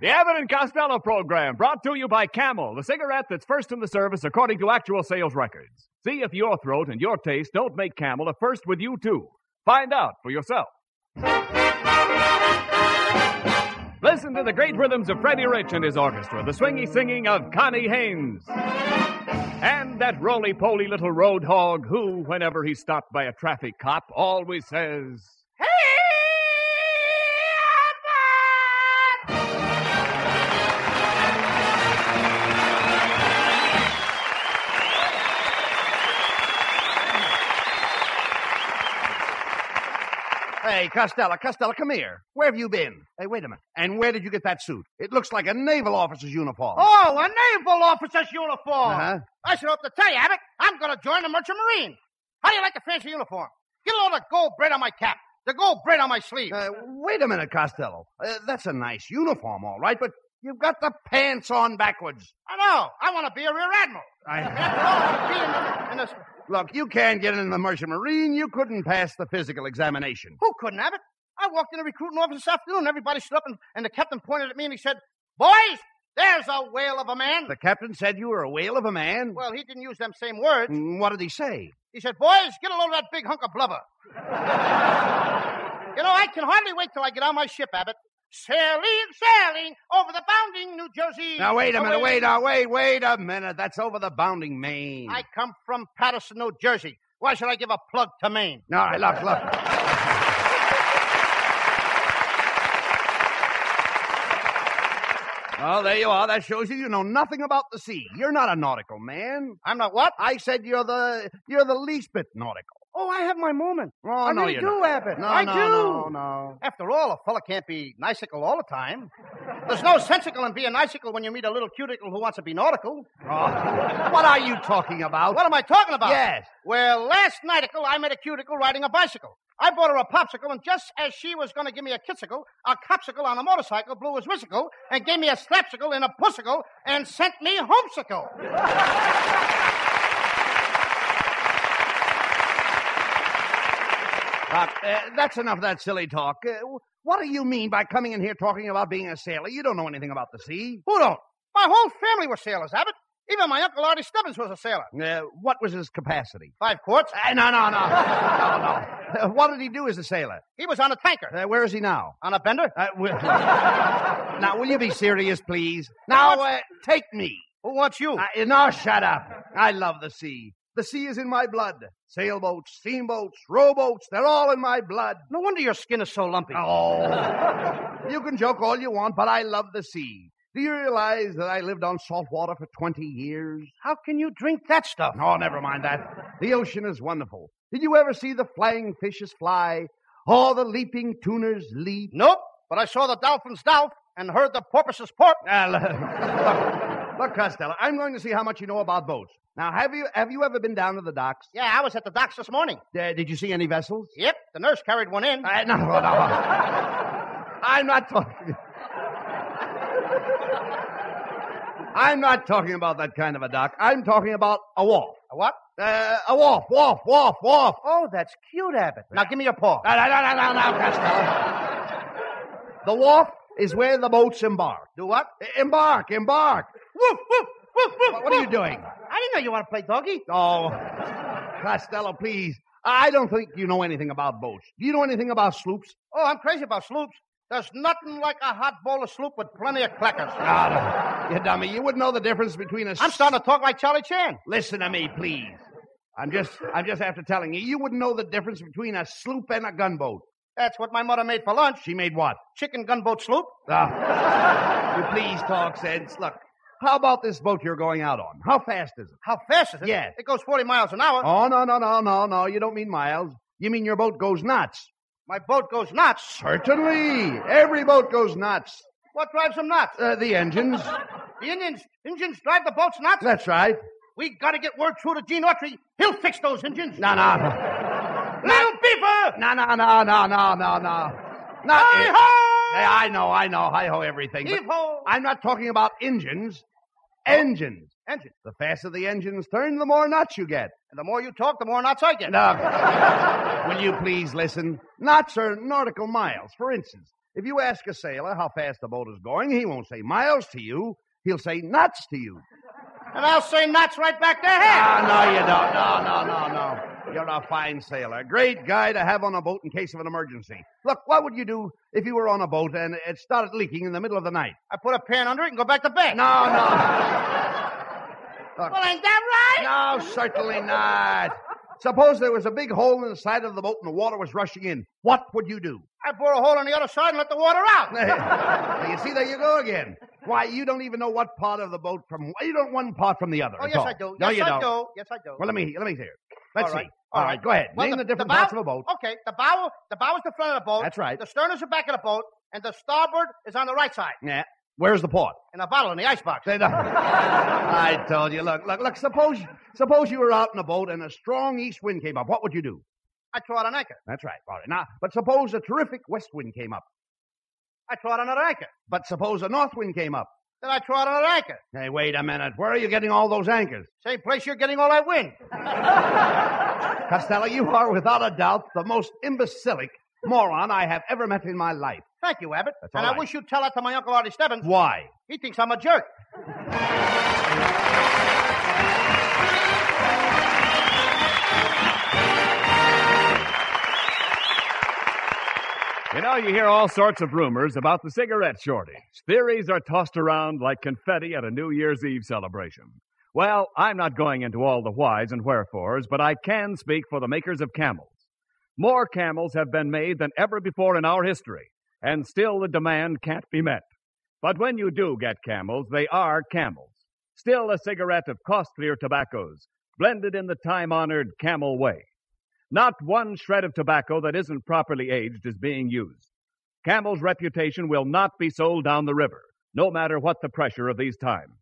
The Abbott and Costello program brought to you by Camel, the cigarette that's first in the service according to actual sales records. See if your throat and your taste don't make Camel a first with you too. Find out for yourself. Listen to the great rhythms of Freddie Rich and his orchestra, the swingy singing of Connie Haynes. And that roly-poly little road hog who, whenever he's stopped by a traffic cop, always says, Hey, Costello, Costello, come here. Where have you been? Hey, wait a minute. And where did you get that suit? It looks like a naval officer's uniform. Oh, a naval officer's uniform. Uh-huh. I should hope to tell you, Abbott, I'm going to join the Merchant Marine. How do you like the fancy uniform? Get a load of gold braid on my cap, the gold braid on my sleeve. Uh, wait a minute, Costello. Uh, that's a nice uniform, all right, but you've got the pants on backwards. I know. I want to be a rear admiral. I... After all, be in the, in the... Look, you can't get in the Merchant Marine. You couldn't pass the physical examination. Who couldn't, have it? I walked in the recruiting office this afternoon. Everybody stood up, and, and the captain pointed at me and he said, Boys, there's a whale of a man. The captain said you were a whale of a man. Well, he didn't use them same words. Mm, What did he say? He said, Boys, get a load of that big hunk of blubber. you know, I can hardly wait till I get on my ship, Abbott. Sailing, sailing over the bounding New Jersey. Now, wait a minute, Away- wait, now, wait, wait a minute. That's over the bounding Maine. I come from Paterson, New Jersey. Why should I give a plug to Maine? No, I look, look. well, there you are. That shows you you know nothing about the sea. You're not a nautical man. I'm not what? I said you're the you're the least bit nautical. Oh, I have my moment. Oh, I no, really you're do, not. Abbott. No, I no, do. no, no. After all, a fella can't be nicicle all the time. There's no sensical in being nicicle when you meet a little cuticle who wants to be nautical. Oh, what are you talking about? What am I talking about? Yes. Well, last nighticle, I met a cuticle riding a bicycle. I bought her a popsicle, and just as she was going to give me a kissicle, a copsicle on a motorcycle blew his whissicle and gave me a slapsicle in a pussicle and sent me homesicle. Uh, that's enough of that silly talk. Uh, what do you mean by coming in here talking about being a sailor? You don't know anything about the sea. Who don't? My whole family were sailors, Abbott. Even my uncle Artie Stubbins was a sailor. Uh, what was his capacity? Five quarts. Uh, no, no, no, no, no. Uh, what did he do as a sailor? He was on a tanker. Uh, where is he now? On a bender? Uh, will... now, will you be serious, please? Now, uh, take me. Who wants you? Uh, no, shut up. I love the sea. The sea is in my blood. Sailboats, steamboats, rowboats, they're all in my blood. No wonder your skin is so lumpy. Oh. you can joke all you want, but I love the sea. Do you realize that I lived on salt water for 20 years? How can you drink that stuff? Oh, never mind that. The ocean is wonderful. Did you ever see the flying fishes fly? Or the leaping tuners leap? Nope, but I saw the dolphins dolph and heard the porpoises porp. Uh, look, Costello, I'm going to see how much you know about boats. Now, have you have you ever been down to the docks? Yeah, I was at the docks this morning. Uh, did you see any vessels? Yep, the nurse carried one in. Uh, no, no, no. I'm not talking. I'm not talking about that kind of a dock. I'm talking about a wharf. A what? Uh, a wharf, wharf, wharf, wharf. Oh, that's cute, Abbott. Now give me your paw. No, no, no, no, no, no, Costello. The wharf is where the boats embark. Do what? Embark, embark. Woof, woof, woof, woof. What are you doing? I didn't know you want to play doggy. Oh, Costello, please. I don't think you know anything about boats. Do you know anything about sloops? Oh, I'm crazy about sloops. There's nothing like a hot bowl of sloop with plenty of clackers. Ah, no. You dummy. You wouldn't know the difference between a. I'm starting to talk like Charlie Chan. Listen to me, please. I'm just, I'm just after telling you. You wouldn't know the difference between a sloop and a gunboat. That's what my mother made for lunch. She made what? Chicken gunboat sloop. Ah. you please talk sense. Look, how about this boat you're going out on? How fast is it? How fast is it? Yes. It goes 40 miles an hour. Oh, no, no, no, no, no. You don't mean miles. You mean your boat goes nuts. My boat goes nuts. Certainly. Every boat goes nuts. What drives them nuts? Uh, the engines. The Indians, Indians drive the boats nuts? That's right. We gotta get word through to Gene Autry. He'll fix those engines. No, no. No. Little beaver! No, no, no, no, no, no, no. Not Hi it. ho! Hey, I know, I know. Hi ho, everything. but Heave ho! I'm not talking about engines. Engines. Engine. The faster the engines turn, the more nuts you get. And the more you talk, the more nuts I get. Now, will you please listen? Knots are nautical miles. For instance, if you ask a sailor how fast the boat is going, he won't say miles to you. He'll say nuts to you. And I'll say nuts right back to him. Ah, no, you don't. No, no, no, no. You're a fine sailor. Great guy to have on a boat in case of an emergency. Look, what would you do if you were on a boat and it started leaking in the middle of the night? I put a pan under it and go back to bed. No, no. Look, Well, ain't that right? no, certainly not. Suppose there was a big hole in the side of the boat and the water was rushing in. What would you do? I bore a hole on the other side and let the water out. Now, you see, there you go again. Why, you don't even know what part of the boat from you don't one part from the other. Oh, yes, all. I do. No, yes, you I don't. do. Yes, I do. Well, let me let me hear. Let's All right. see. All right, go ahead. Well, Name the, different bow- parts of a boat. Okay, the bow, the bow is the front of the boat. That's right. The stern is the back of the boat, and the starboard is on the right side, Yeah. Where's the port? in a bottle in the icebox. I told you. Look, look, look. Suppose suppose you were out in a boat and a strong east wind came up. What would you do? I throw out an anchor. That's right. All right. Now, but suppose a terrific west wind came up. I throw out another anchor. But suppose a north wind came up. Then I throw out another anchor. Hey, wait a minute. Where are you getting all those anchors? Same place you're getting all that wind. Costello, you are without a doubt the most imbecilic moron I have ever met in my life. Thank you, Abbott. That's and I right. wish you'd tell that to my Uncle Artie Stebbins. Why? He thinks I'm a jerk. You know, you hear all sorts of rumors about the cigarette shortage. Theories are tossed around like confetti at a New Year's Eve celebration. Well, I'm not going into all the whys and wherefores, but I can speak for the makers of camels. More camels have been made than ever before in our history, and still the demand can't be met. But when you do get camels, they are camels. Still a cigarette of costlier tobaccos, blended in the time honored camel way. Not one shred of tobacco that isn't properly aged is being used. Camel's reputation will not be sold down the river, no matter what the pressure of these times.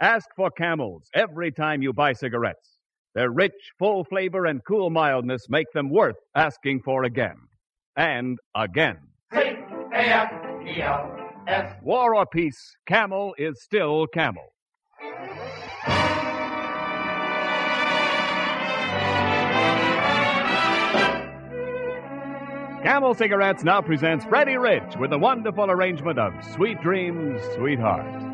Ask for Camels every time you buy cigarettes. Their rich, full flavor and cool mildness make them worth asking for again. And again. War or peace, Camel is still Camel. Camel Cigarettes now presents Freddie Rich with a wonderful arrangement of Sweet Dreams, Sweetheart.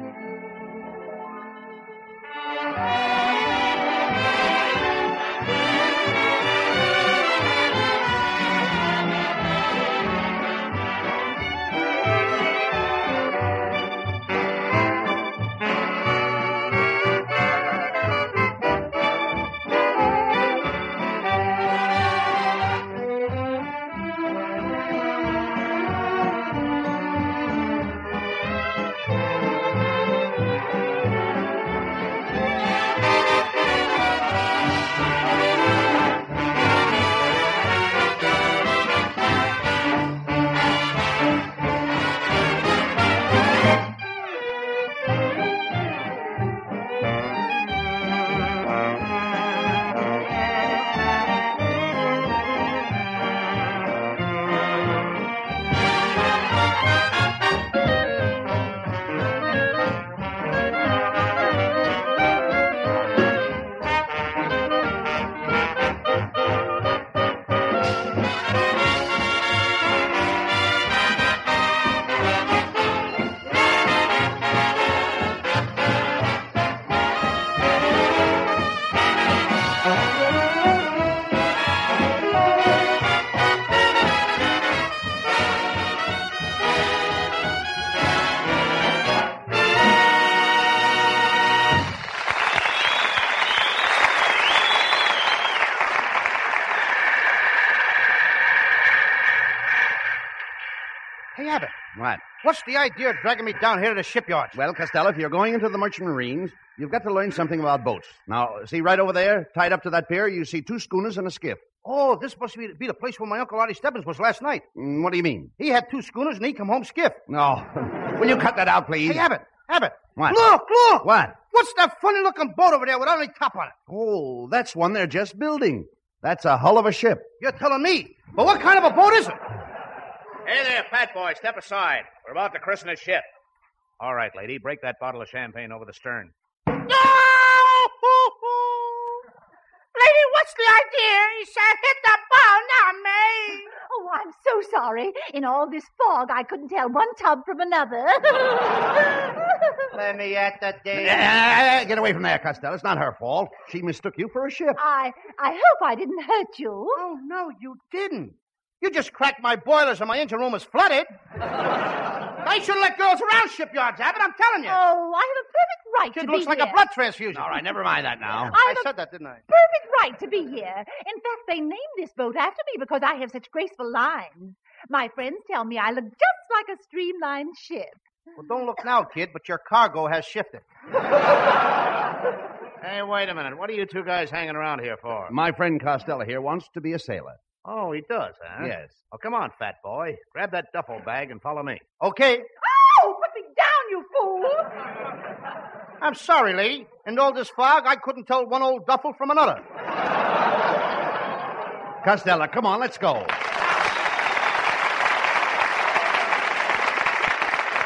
What? What's the idea of dragging me down here to the shipyard? Well, Costello, if you're going into the merchant marines, you've got to learn something about boats. Now, see right over there, tied up to that pier, you see two schooners and a skiff. Oh, this must be, be the place where my Uncle Artie Stebbins was last night. Mm, What do you mean? He had two schooners and he come home skiff. No. Will you cut that out, please? Hey, Abbott, Abbott. What? Look, look. What? What's that funny looking boat over there without any top on it? Oh, that's one they're just building. That's a hull of a ship. You're telling me. But what kind of a boat is it? Hey there, fat boy, step aside. We're about to christen a ship. All right, lady, break that bottle of champagne over the stern. No! lady, what's the idea? He said, hit the ball now, May. Oh, I'm so sorry. In all this fog, I couldn't tell one tub from another. Let me at the day. Get away from there, Costello. It's not her fault. She mistook you for a ship. I I hope I didn't hurt you. Oh, no, you didn't. You just cracked my boilers and my engine room is flooded. I shouldn't let girls around shipyards, Abbott, I'm telling you. Oh, I have a perfect right Kid to be here. It looks like a blood transfusion. All right, never mind that now. I I have a said that, didn't I? perfect right to be here. In fact, they named this boat after me because I have such graceful lines. My friends tell me I look just like a streamlined ship. Well, don't look now, kid, but your cargo has shifted. Hey, wait a minute. What are you two guys hanging around here for? My friend Costello here wants to be a sailor. Oh, he does, huh? Yes. Oh, come on, fat boy. Grab that duffel bag and follow me. Okay. Oh, put me down, you fool! I'm sorry, lady. In all this fog, I couldn't tell one old duffel from another. Costello, come on, let's go.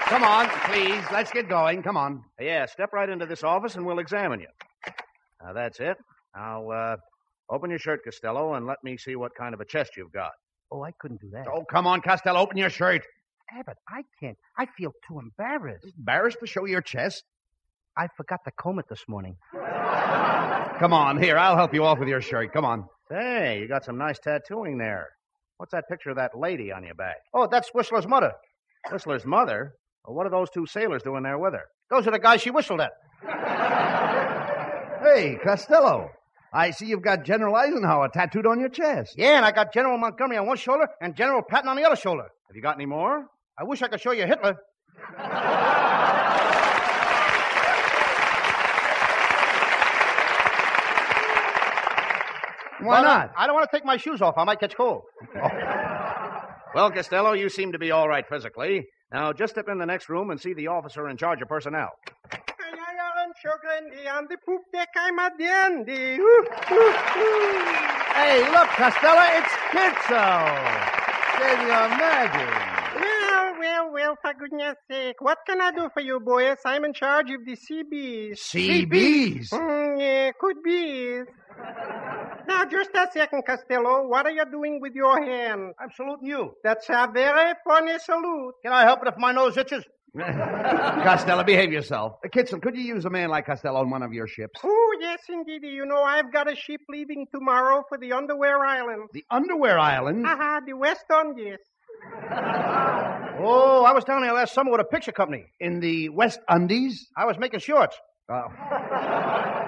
Come on, please. Let's get going. Come on. Yeah, step right into this office and we'll examine you. Now, that's it. Now, uh, open your shirt, Costello, and let me see what kind of a chest you've got. Oh, I couldn't do that. Oh, come on, Costello. Open your shirt. Abbott, I can't. I feel too embarrassed. Embarrassed to show your chest? I forgot to comb it this morning. Come on, here. I'll help you off with your shirt. Come on. Hey, you got some nice tattooing there. What's that picture of that lady on your back? Oh, that's Whistler's mother. Whistler's mother? Well, what are those two sailors doing there with her? Those are the guys she whistled at. Hey, Costello. I see you've got General Eisenhower tattooed on your chest. Yeah, and I got General Montgomery on one shoulder and General Patton on the other shoulder. Have you got any more? I wish I could show you Hitler. Why not? I don't want to take my shoes off. I might catch cold. Well, Costello, you seem to be all right physically. Now, just step in the next room and see the officer in charge of personnel. On the poop deck, I'm a dandy. Hey, look, Costello, it's Kitzel. Can you imagine? Well, well, well, for goodness sake. What can I do for you, boys? I'm in charge of the CBs. CBs. Mm, yeah, could be. Now, just a second, Costello. What are you doing with your hand? I'm saluting you. That's a very funny salute. Can I help it if my nose itches? Costello, behave yourself. Uh, Kitzel, could you use a man like Costello on one of your ships? Oh, yes, indeed. You know, I've got a ship leaving tomorrow for the Underwear Islands. The Underwear Islands? Haha, the West Indies. Oh, I was down there last summer with a picture company. In the West Undies? I was making shorts. Oh.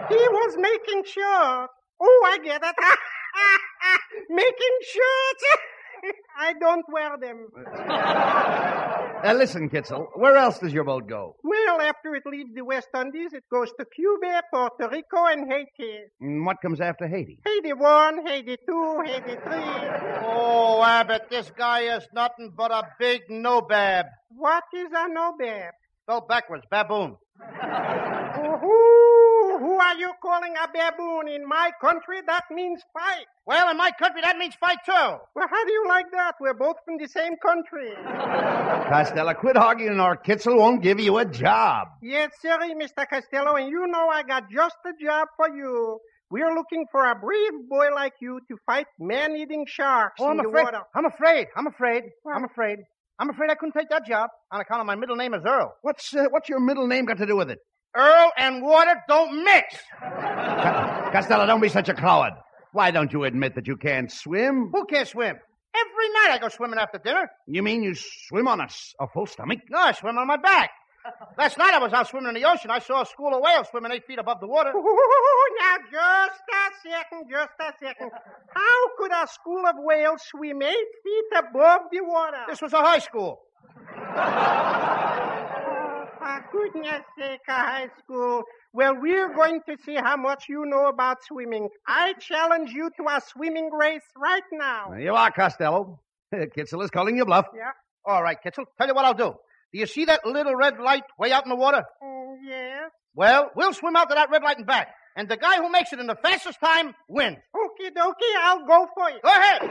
He was making sure. Oh, I get it. making shirts. I don't wear them. uh, listen, Kitzel, where else does your boat go? Well, after it leaves the West Indies, it goes to Cuba, Puerto Rico, and Haiti. And what comes after Haiti? Haiti one, Haiti two, Haiti three. Oh, Abbott, this guy is nothing but a big no-bab. What is a nobab? Spelled backwards, baboon. Oh, who, who are you calling a baboon? In my country, that means fight. Well, in my country, that means fight too. Well, how do you like that? We're both from the same country. Costello, quit arguing or Kitzel won't give you a job. Yes, sir, Mr. Costello, and you know I got just the job for you. We're looking for a brave boy like you to fight man-eating sharks Oh, in I'm the afraid. water. I'm afraid. I'm afraid. I'm afraid. I'm afraid I couldn't take that job on account of my middle name is Earl. What's uh, what's your middle name got to do with it? Earl and water don't mix. Co- Costello, don't be such a coward. Why don't you admit that you can't swim? Who can't swim? Every night I go swimming after dinner. You mean you swim on a, s- a full stomach? No, I swim on my back. Last night I was out swimming in the ocean. I saw a school of whales swimming eight feet above the water. Now, just a second, just a second. How could a school of whales swim eight feet above the water? This was a high school. For goodness sake, high school. Well, we're going to see how much you know about swimming. I challenge you to a swimming race right now. There you are, Costello. Kitzel is calling you bluff. Yeah? All right, Kitzel. Tell you what I'll do. Do you see that little red light way out in the water? Mm, yes. Well, we'll swim out to that red light and back. And the guy who makes it in the fastest time wins. Okie dokie, I'll go for you. Go ahead.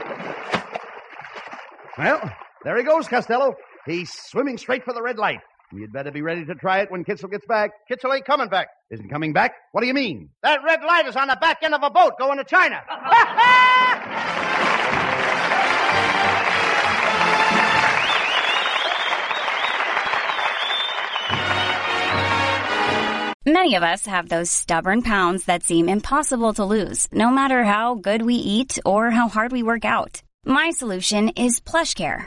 Well, there he goes, Costello. He's swimming straight for the red light. You'd better be ready to try it when Kitzel gets back. Kitzel ain't coming back. Isn't coming back? What do you mean? That red light is on the back end of a boat going to China. Many of us have those stubborn pounds that seem impossible to lose, no matter how good we eat or how hard we work out. My solution is PlushCare.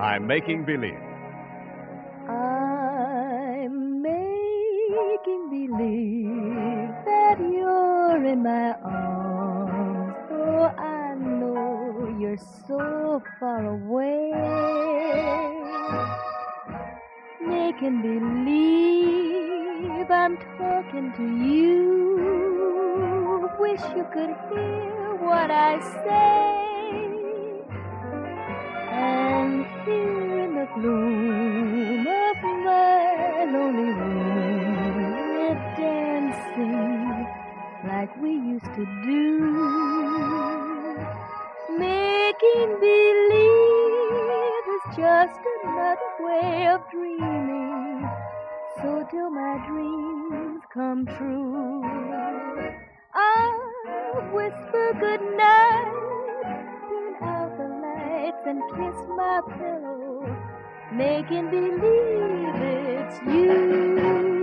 I'm making believe. I'm making believe that you're in my arms, though I know you're so far away. Making believe I'm talking to you. Wish you could hear what I say. The gloom of my lonely room, we're dancing like we used to do. Making believe is just another way of dreaming. So till my dreams come true, I'll whisper goodnight, turn out the lights and kiss my pillow, making believe it's you.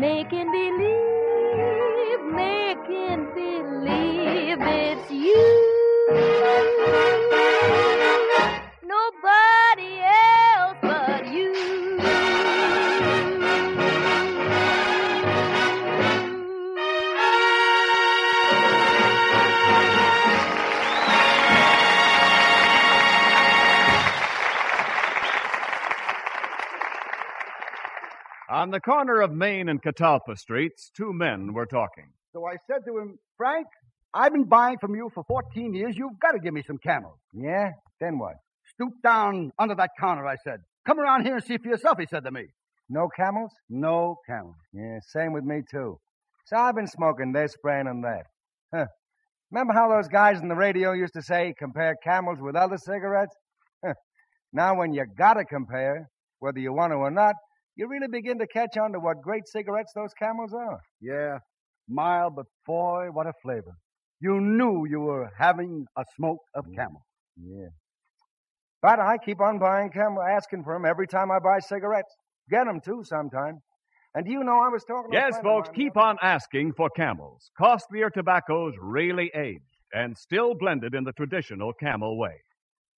Making believe, making believe it's you. On the corner of Main and Catalpa Streets, two men were talking. So I said to him, Frank, I've been buying from you for 14 years. You've got to give me some camels. Yeah? Then what? Stoop down under that counter, I said. Come around here and see for yourself, he said to me. No camels? No camels. Yeah, same with me, too. So I've been smoking this brand and that. Huh. Remember how those guys on the radio used to say, compare camels with other cigarettes? Huh. Now, when you gotta compare, whether you want to or not, you really begin to catch on to what great cigarettes those camels are. Yeah, mild, but boy, what a flavor. You knew you were having a smoke of mm. camel. Yeah. But I keep on buying camel, asking for 'em every time I buy cigarettes. Get 'em too, sometime. And do you know I was talking Yes, folks, mine- keep on asking for camels. Costlier tobaccos really aged and still blended in the traditional camel way.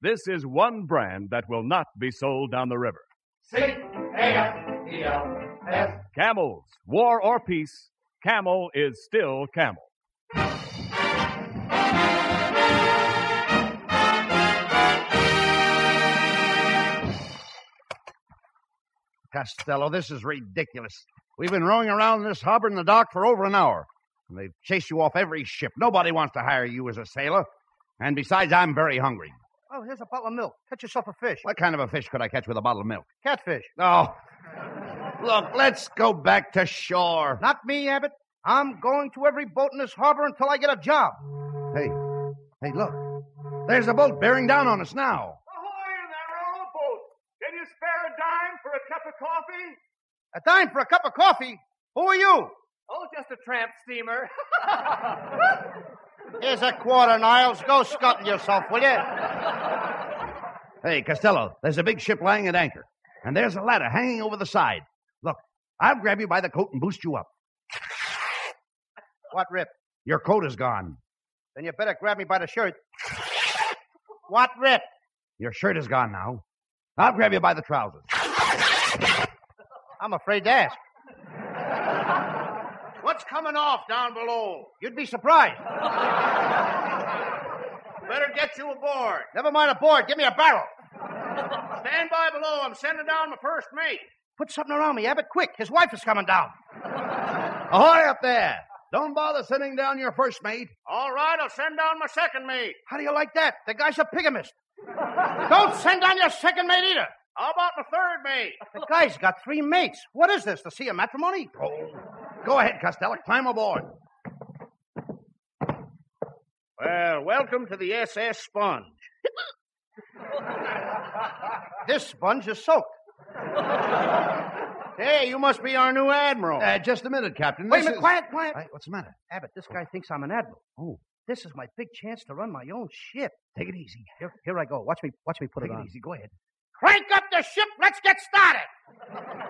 this is one brand that will not be sold down the river. C-A-M-E-L-S. War or peace, Camel is still Camel. Costello, this is ridiculous. We've been rowing around this harbor in the dock for over an hour. And they've chased you off every ship. Nobody wants to hire you as a sailor. And besides, I'm very hungry. Oh, here's a bottle of milk. Catch yourself a fish. What kind of a fish could I catch with a bottle of milk? Catfish. Oh. Look, let's go back to shore. Not me, Abbott. I'm going to every boat in this harbor until I get a job. Hey, hey, look. There's a boat bearing down on us now. Ahoy in that rowboat! Can you spare a dime for a cup of coffee? A dime for a cup of coffee? Who are you? Oh, just a tramp steamer. Here's a quarter, Niles. Go scuttle yourself, will you? Hey, Costello, there's a big ship lying at anchor. And there's a ladder hanging over the side. Look, I'll grab you by the coat and boost you up. What rip? Your coat is gone. Then you better grab me by the shirt. What rip? Your shirt is gone now. I'll grab you by the trousers. I'm afraid to ask. What's coming off down below? You'd be surprised. Better get you aboard. Never mind aboard. Give me a barrel. Stand by below. I'm sending down my first mate. Put something around me, Abbott, quick. His wife is coming down. Ahoy up there! Don't bother sending down your first mate. All right, I'll send down my second mate. How do you like that? The guy's a pigamist. Don't send down your second mate either. How about my third mate? The guy's got three mates. What is this, to see a matrimony? Oh. Go ahead, Costello. Climb aboard. Well, welcome to the SS Sponge. This sponge is soaked. Hey, you must be our new admiral. Uh, just a minute, Captain. Wait a minute, is- quiet, quiet. Hey, what's the matter? Abbott, this guy thinks I'm an admiral. Oh, This is my big chance to run my own ship. take it easy. Here, here I go. Watch me, watch me put Take it it on. easy. Go ahead. Crank up the ship. Let's get started.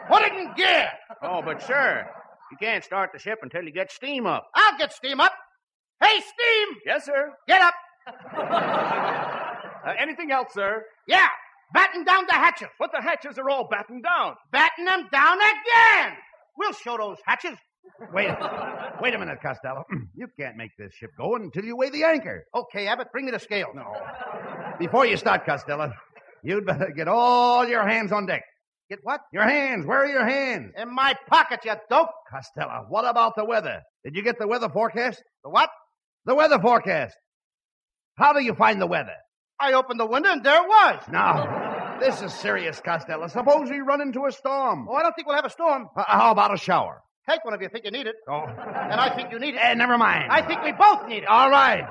Put it in gear. Oh, but sir, you can't start the ship until you get steam up. I'll get steam up. Hey, steam, Yes, sir. get up. Uh, anything else, sir? Yeah, batten down the hatches. But the hatches are all battened down. Batten them down again. We'll show those hatches. Wait, a, wait a minute, Costello. You can't make this ship go until you weigh the anchor. Okay, Abbott, bring me the scale. No. Before you start, Costello, you'd better get all your hands on deck. Get what? Your hands. Where are your hands? In my pocket, you dope. Costello, what about the weather? Did you get the weather forecast? The what? The weather forecast. How do you find the weather? I opened the window and there it was. Now, this is serious, Costello. Suppose we run into a storm. Oh, I don't think we'll have a storm. Uh, how about a shower? Take one if you think you need it. Oh. And I think you need it. Eh, never mind. I think we both need it. All right.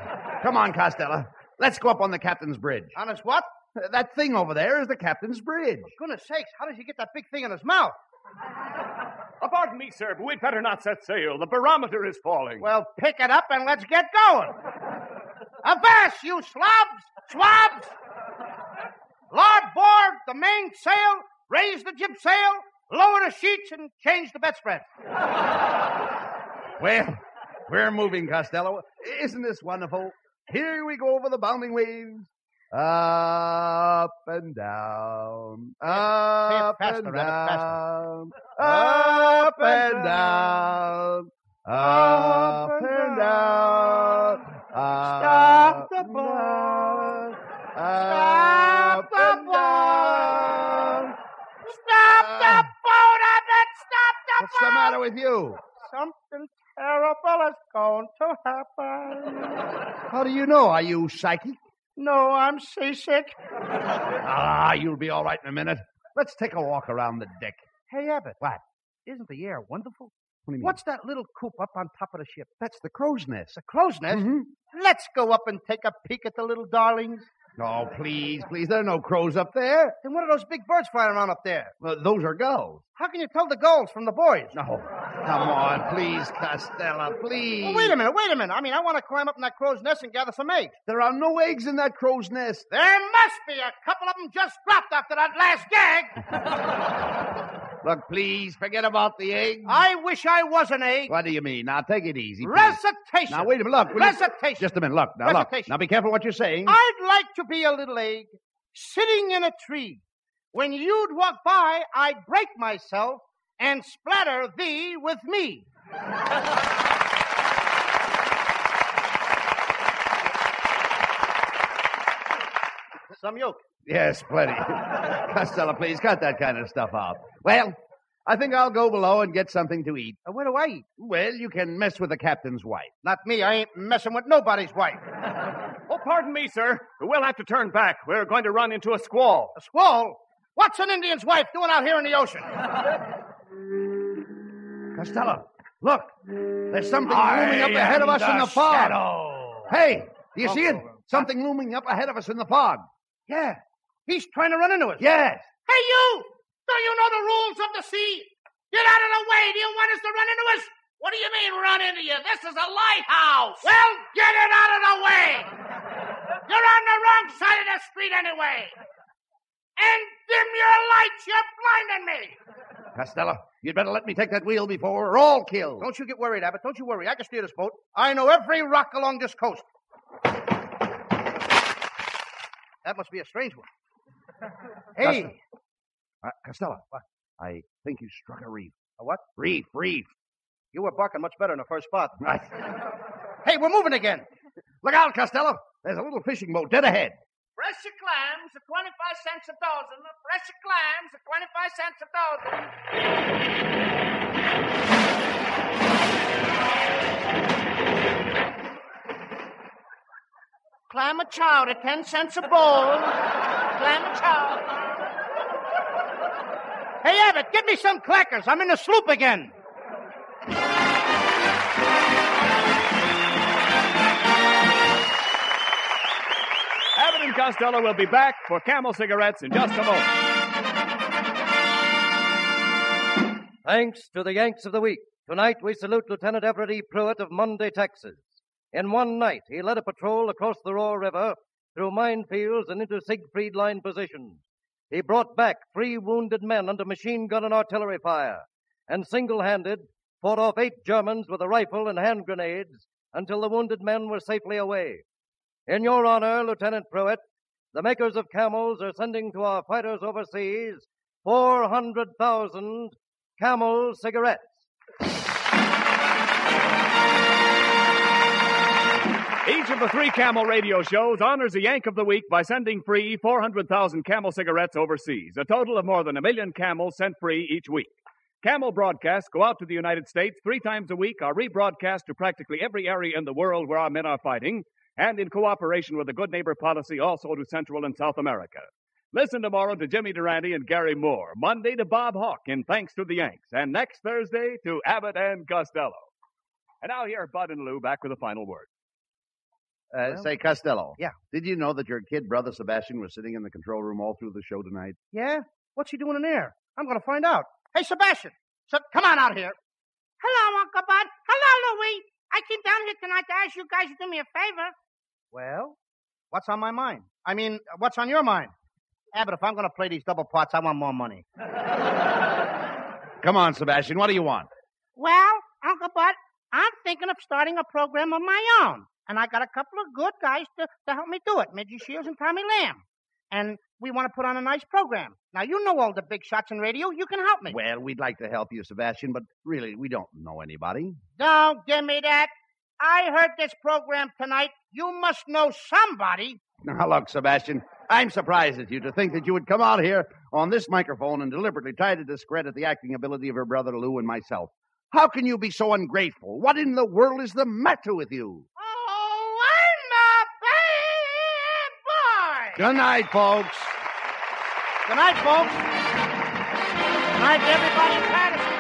Come on, Costello. Let's go up on the captain's bridge. On his what? That thing over there is the captain's bridge. For goodness sakes, how does he get that big thing in his mouth? Uh, pardon me, sir, but we'd better not set sail. The barometer is falling. Well, pick it up and let's get going. Avast, you slobs, swabs! Lord board the mainsail, raise the jib sail, lower the sheets, and change the bedspread. Well, we're moving, Costello. Isn't this wonderful? Here we go over the bounding waves. Up and down, up faster, and down, up and down, up and down. Stop the up boat. and down, Stop the and down. Stop the ah. boat, Abbott! Stop the What's the matter with you? Something terrible is going to happen. How do you know? Are you psychic? No, I'm seasick. Ah, you'll be all right in a minute. Let's take a walk around the deck. Hey, Abbott. What? Isn't the air wonderful? What do you mean? What's that little coop up on top of the ship? That's the crow's nest. The crow's nest? Mhm. Let's go up and take a peek at the little darlings. Oh, please, please. There are no crows up there. Then what are those big birds flying around up there? Well, those are gulls. How can you tell the gulls from the boys? No. Come on, please, Costello, please. Well, wait a minute, wait a minute. I mean, I want to climb up in that crow's nest and gather some eggs. There are no eggs in that crow's nest. There must be. A couple of them just dropped after that last gag. Look, please, forget about the egg. I wish I was an egg. What do you mean? Now, take it easy. please. Recitation. Now, wait a minute. Look. Recitation. Just a minute. Look. Now, look. Now, be careful what you're saying. I'd like to be a little egg. sitting in a tree. When you'd walk by, I'd break myself and splatter thee with me. Some yolk. Yes, plenty. Costello, please cut that kind of stuff out. Well, I think I'll go below and get something to eat. Uh, where do I eat? Well, you can mess with the captain's wife. Not me. I ain't messing with nobody's wife. Oh, pardon me, sir. We'll have to turn back. We're going to run into a squall. A squall? What's an Indian's wife doing out here in the ocean? Costello, look. There's something I looming up ahead of us in the the fog. shadow. Hey, do you see it? Oh, Something looming up ahead of us in the fog. Yeah. He's trying to run into us. Yes. Hey, you! Don't you know the rules of the sea? Get out of the way. Do you want us to run into us? What do you mean run into you? This is a lighthouse. Well, get it out of the way. You're on the wrong side of the street anyway. And dim your lights. You're blinding me. Costello, you'd better let me take that wheel before we're all killed. Don't you get worried, Abbott. Don't you worry. I can steer this boat. I know every rock along this coast. That must be a strange one. Hey. Costello. Uh, Costello, I think you struck a reef. A what? Reef, reef. You were barking much better in the first spot. Right. Hey, we're moving again. Look out, Costello. There's a little fishing boat dead ahead. Fresh clams are 25 cents a dozen. Fresh clams are 25 cents a dozen. Clam a chowder, 10 cents a bowl. Clam a chowder. Hey, Abbott, get me some crackers. I'm in the sloop again. Abbott and Costello will be back for Camel cigarettes in just a moment. Thanks to the Yanks of the Week. Tonight we salute Lieutenant Everett E. Pruitt of Munday, Texas. In one night, he led a patrol across the Roer River, through minefields and into Siegfried Line positions. He brought back three wounded men under machine gun and artillery fire, and single-handed fought off eight Germans with a rifle and hand grenades until the wounded men were safely away. In your honor, Lieutenant Pruitt, the makers of camels are sending to our fighters overseas 400,000 camel cigarettes. Each of the three Camel radio shows honors a Yank of the Week by sending free 400,000 Camel cigarettes overseas, a total of more than a million Camels sent free each week. Camel broadcasts go out to the United States three times a week, are rebroadcast to practically every area in the world where our men are fighting, and in cooperation with the Good Neighbor policy also to Central and South America. Listen tomorrow to Jimmy Durante and Garry Moore, Monday to Bob Hawk in Thanks to the Yanks, and next Thursday to Abbott and Costello. And now here, Bud and Lou back with a final word. Uh, Well- say, Costello. Yeah. Did you know that your kid brother Sebastian was sitting in the control room all through the show tonight? Yeah? What's he doing in there? I'm going to find out. Hey, Sebastian. So, come on out here. Hello, Uncle Bud. Hello, Louie. I came down here tonight to ask you guys to do me a favor. Well, what's on my mind? I mean, what's on your mind? Abbott, if I'm going to play these double parts, I want more money. Come on, Sebastian. What do you want? Well, Uncle Bud, I'm thinking of starting a program of my own. And I got a couple of good guys to, to help me do it Midgie Shields and Tommy Lamb. And we want to put on a nice program. Now, you know all the big shots in radio. You can help me. Well, we'd like to help you, Sebastian, but really, we don't know anybody. Don't give me that. I heard this program tonight. You must know somebody. Now, look, Sebastian, I'm surprised at you to think that you would come out here on this microphone and deliberately try to discredit the acting ability of your brother Lou and myself. How can you be so ungrateful? What in the world is the matter with you? Oh, I'm a bad boy. Good night, folks. Good night, folks. Good night to everybody in Paterson.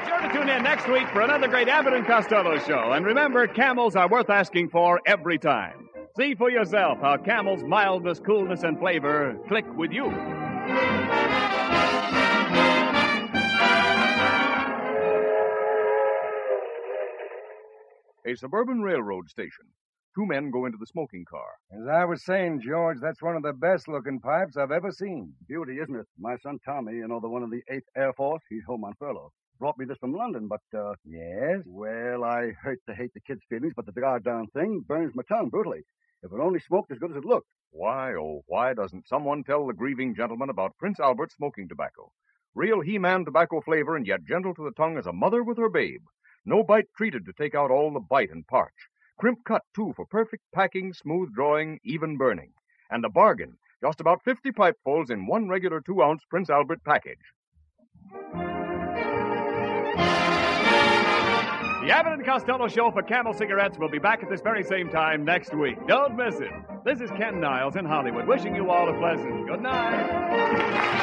Be sure to tune in next week for another great Abbott and Costello show. And remember, camels are worth asking for every time. See for yourself how camels' mildness, coolness, and flavor click with you. A suburban railroad station two men go into the smoking car. As I was saying, George, that's one of the best looking pipes I've ever seen. Beauty, isn't it? My son Tommy, you know, the one in the 8th Air Force, he's home on furlough. Brought me this from London, but, uh. Yes? Well, I hate to hate the kid's feelings, but the goddamn thing burns my tongue brutally. If it only smoked as good as it looked. Why, oh, why doesn't someone tell the grieving gentleman about Prince Albert smoking tobacco? Real He-Man tobacco flavor and yet gentle to the tongue as a mother with her babe. No bite treated to take out all the bite and parch. Crimp cut, too, for perfect packing, smooth drawing, even burning. And a bargain. Just about 50 pipefuls in one regular two ounce Prince Albert package. The Abbott and Costello Show for Camel Cigarettes will be back at this very same time next week. Don't miss it. This is Ken Niles in Hollywood, wishing you all a pleasant good night.